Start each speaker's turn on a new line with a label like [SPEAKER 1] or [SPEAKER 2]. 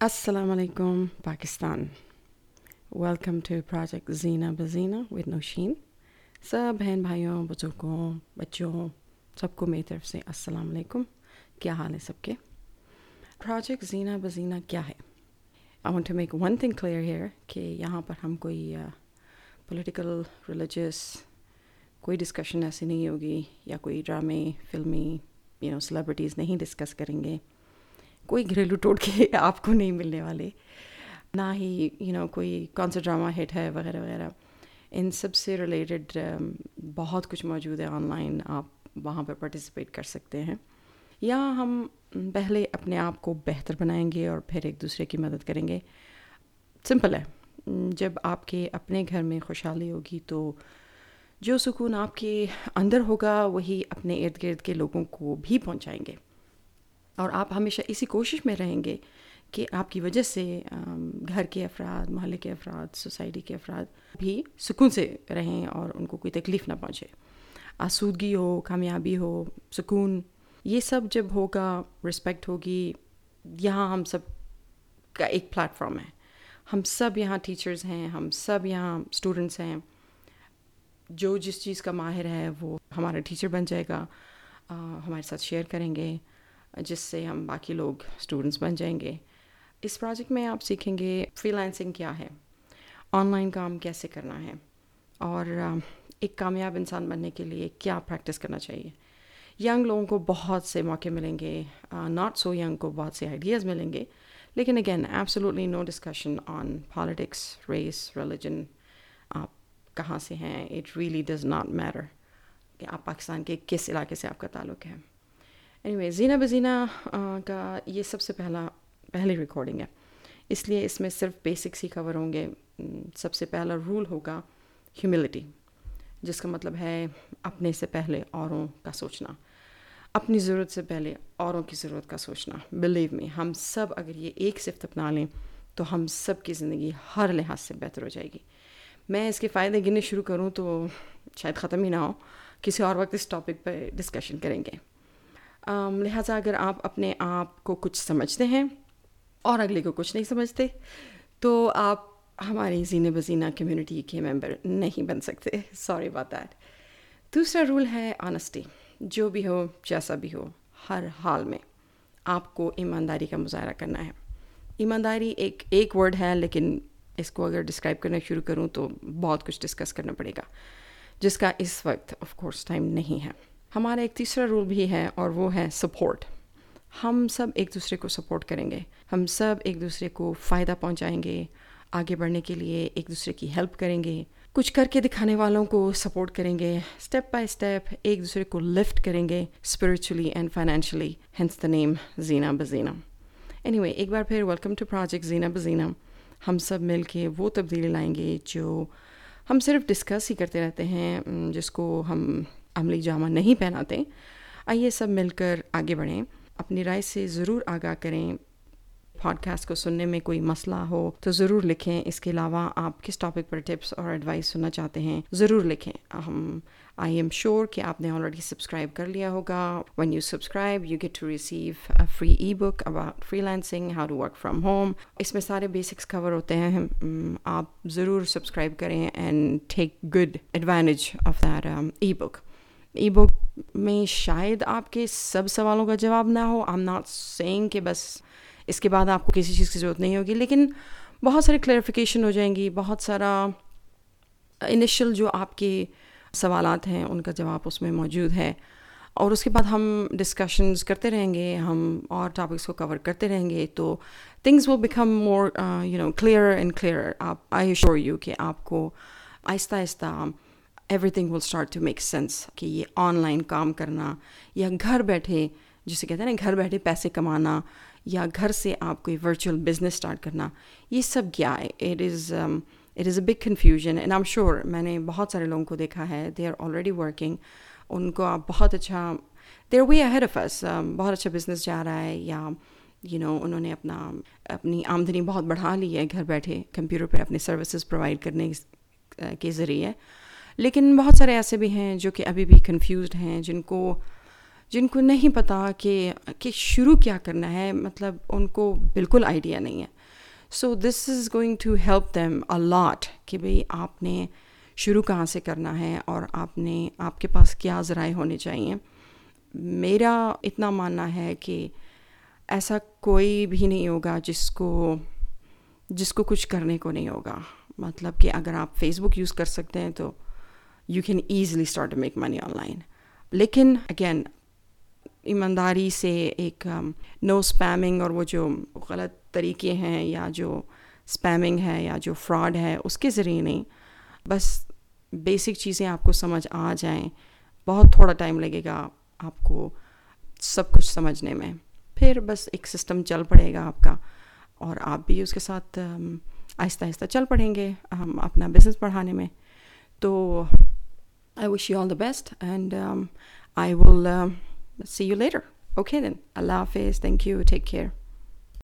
[SPEAKER 1] Assalamu alaikum, Pakistan. Welcome to Project Zina Bazina with Noshin. सब बहन भाइयों बुज़ुर्गों बच्चों सबको मेरी तरफ़ से अस्सलाम वालेकुम क्या हाल है सबके प्रोजेक्ट जीना बजीना क्या है I want to make one thing clear here कि यहाँ पर हम कोई पॉलिटिकल uh, रिलीजियस कोई डिस्कशन ऐसी नहीं होगी या कोई ड्रामे फिल्मी यू नो सेलिब्रिटीज़ नहीं डिस्कस करेंगे कोई घरेलू टोटके आपको नहीं मिलने वाले। ना ही यू you नो know, कोई कौन सा ड्रामा हिट है वगैरह वगैरह। इन सबसे रिलेटेड um, बहुत कुछ मौजूद है ऑनलाइन आप वहाँ पर पार्टिसिपेट कर सकते हैं। या हम पहले अपने आप को बेहतर बनाएँगे और फिर एक दूसरे की मदद करेंगे। सिंपल है। जब आपके अपने घर में खुशहाली होगी तो जो सुकून आपके अंदर होगा वही अपने इर्द गिर्द के लोगों को भी पहुंचाएँगे। और आप हमेशा इसी कोशिश में रहेंगे कि आपकी वजह से घर के अफराद मोहल्ले के अफराद सोसाइटी के अफराद भी सुकून से रहें और उनको कोई तकलीफ़ ना पहुँचे। आसूदगी हो कामयाबी हो सुकून ये सब जब होगा रिस्पेक्ट होगी यहाँ हम सब का एक प्लेटफॉर्म है। हम सब यहाँ टीचर्स हैं हम सब यहाँ स्टूडेंट्स हैं। जो जिस चीज़ का माहिर है वो हमारा टीचर बन जाएगा आ, हमारे साथ शेयर करेंगे। जिससे हम बाकी लोग स्टूडेंट्स बन जाएँगे। इस प्रोजेक्ट में आप सीखेंगे फ्रीलांसिंग क्या है ऑनलाइन काम कैसे करना है, और एक कामयाब इंसान बनने के लिए क्या प्रैक्टिस करना चाहिए। यंग लोगों को बहुत से मौके मिलेंगे नॉट सो यंग को बहुत से आइडियाज़ मिलेंगे, लेकिन again absolutely no discussion on politics race religion आप कहाँ से हैं it really does not matter कि आप पाकिस्तान के किस इलाके से आपका ताल्लुक़ है। एनीवे जीना बजीना का ये सबसे पहला, पहली रिकॉर्डिंग है। इसलिए इसमें सिर्फ़ बेसिक्स ही कवर होंगे। सबसे पहला रूल होगा ह्यूमिलिटी जिसका मतलब है अपने से पहले औरों का सोचना, अपनी ज़रूरत से पहले औरों की ज़रूरत का सोचना। बिलीव में हम सब अगर ये एक सिफ्त अपना लें तो हम सब की ज़िंदगी हर लिहाज से बेहतर हो जाएगी। मैं इसके फ़ायदे गिनने शुरू करूँ तो शायद ख़त्म ही ना हो। किसी और वक्त इस टॉपिक पर डिस्कशन करेंगे। लिहाजा अगर आप अपने आप को कुछ समझते हैं और अगले को कुछ नहीं समझते तो आप हमारी जीने बजीना कम्युनिटी के मेंबर नहीं बन सकते। सॉरी बात दैट दूसरा रूल है ऑनेस्टी जो भी हो, जैसा भी हो, हर हाल में आपको ईमानदारी का मुजाहरा करना है। ईमानदारी एक एक वर्ड है, लेकिन इसको अगर डिस्क्राइब करना शुरू करूँ तो बहुत कुछ डिस्कस करना पड़ेगा, जिसका इस वक्त ऑफ़ कोर्स टाइम नहीं है। हमारा एक तीसरा रूल भी है और वो है सपोर्ट हम सब एक दूसरे को सपोर्ट करेंगे. हम सब एक दूसरे को फ़ायदा पहुंचाएँगे, आगे बढ़ने के लिए एक दूसरे की हेल्प करेंगे. कुछ करके दिखाने वालों को सपोर्ट करेंगे. स्टेप बाय स्टेप एक दूसरे को लिफ्ट करेंगे spiritually and financially hence the name Jeena Bajeena any anyway एक बार फिर welcome to project Jeena Bajeena हम सब मिल के वो तब्दीली लाएँगे जो हम सिर्फ़ डिस्कस ही करते रहते हैं जिसको हम अमली जामा नहीं पहनाते। आइए सब मिलकर आगे बढ़ें। अपनी राय से ज़रूर आगाह करें। पॉडकास्ट को सुनने में कोई मसला हो तो ज़रूर लिखें। इसके अलावा आप किस टॉपिक पर टिप्स और एडवाइस सुनना चाहते हैं, ज़रूर लिखें। हम आई एम श्योर कि आपने ऑलरेडी सब्सक्राइब कर लिया होगा। When you subscribe you get to receive a free e book about freelancing how to work from home इसमें सारे बेसिक्स कवर होते हैं। आप ज़रूर सब्सक्राइब करें and take good advantage of that e book e book में शायद आपके सब सवालों का जवाब ना हो। आई एम नॉट सेइंग कि बस इसके बाद आपको किसी चीज़ की ज़रूरत नहीं होगी, लेकिन बहुत सारी क्लैरिफिकेशन हो जाएँगी, बहुत सारा इनिशियल जो आपके सवाल हैं, उनका जवाब उसमें मौजूद है। और उसके बाद हम डिस्कशंस करते रहेंगे, हम और टॉपिक्स को कवर करते रहेंगे तो थिंग्स वो become more you know clear and clear आप आई श्योर यू कि आपको आहिस्ता आहिस्ता everything will start to make sense कि ये ऑनलाइन काम करना या घर बैठे जिसे कहते हैं ना घर बैठे पैसे कमाना या घर से आप कोई वर्चुअल बिज़नेस स्टार्ट करना ये सब क्या है? It is it is a big confusion and I am sure मैंने बहुत सारे लोगों को देखा है दे आर ऑलरेडी वर्किंग उनको आप बहुत अच्छा देर वे अहेड ऑफ़ अस बहुत अच्छा बिज़नेस जा रहा है या यू you नो know, उन्होंने अपना अपनी आमदनी बहुत बढ़ा ली है घर बैठे कंप्यूटर पर अपने सर्विसेज़ प्रोवाइड करने के ज़रिए। लेकिन बहुत सारे ऐसे भी हैं जो कि अभी भी कंफ्यूज हैं, जिनको जिनको नहीं पता कि कि शुरू क्या करना है। मतलब उनको बिल्कुल आइडिया नहीं है। So this is going to help them a lot कि भाई आपने शुरू कहाँ से करना है और आपने, आपके पास क्या ज़राए होने चाहिए। मेरा इतना मानना है कि ऐसा कोई भी नहीं होगा जिसको जिसको कुछ करने को नहीं होगा। मतलब कि अगर आप फेसबुक यूज़ कर सकते हैं तो you can easily start make money online लेकिन अगेन ईमानदारी से एक नो um, स्पैमिंग और वो जो गलत तरीके हैं या जो स्पैमिंग है या जो फ्रॉड है उसके ज़रिए नहीं। बस बेसिक चीज़ें आपको समझ आ जाएँ। बहुत थोड़ा टाइम लगेगा आपको सब कुछ समझने में। फिर बस एक सिस्टम चल पड़ेगा आपका और आप भी उसके साथ um, आहिस्ता आहिस्ता चल पड़ेंगे हम अपना बिज़नेस बढ़ाने में। तो I wish you all the best and um, I will um, see you later. Okay then. Allah Hafiz. Thank you. Take care.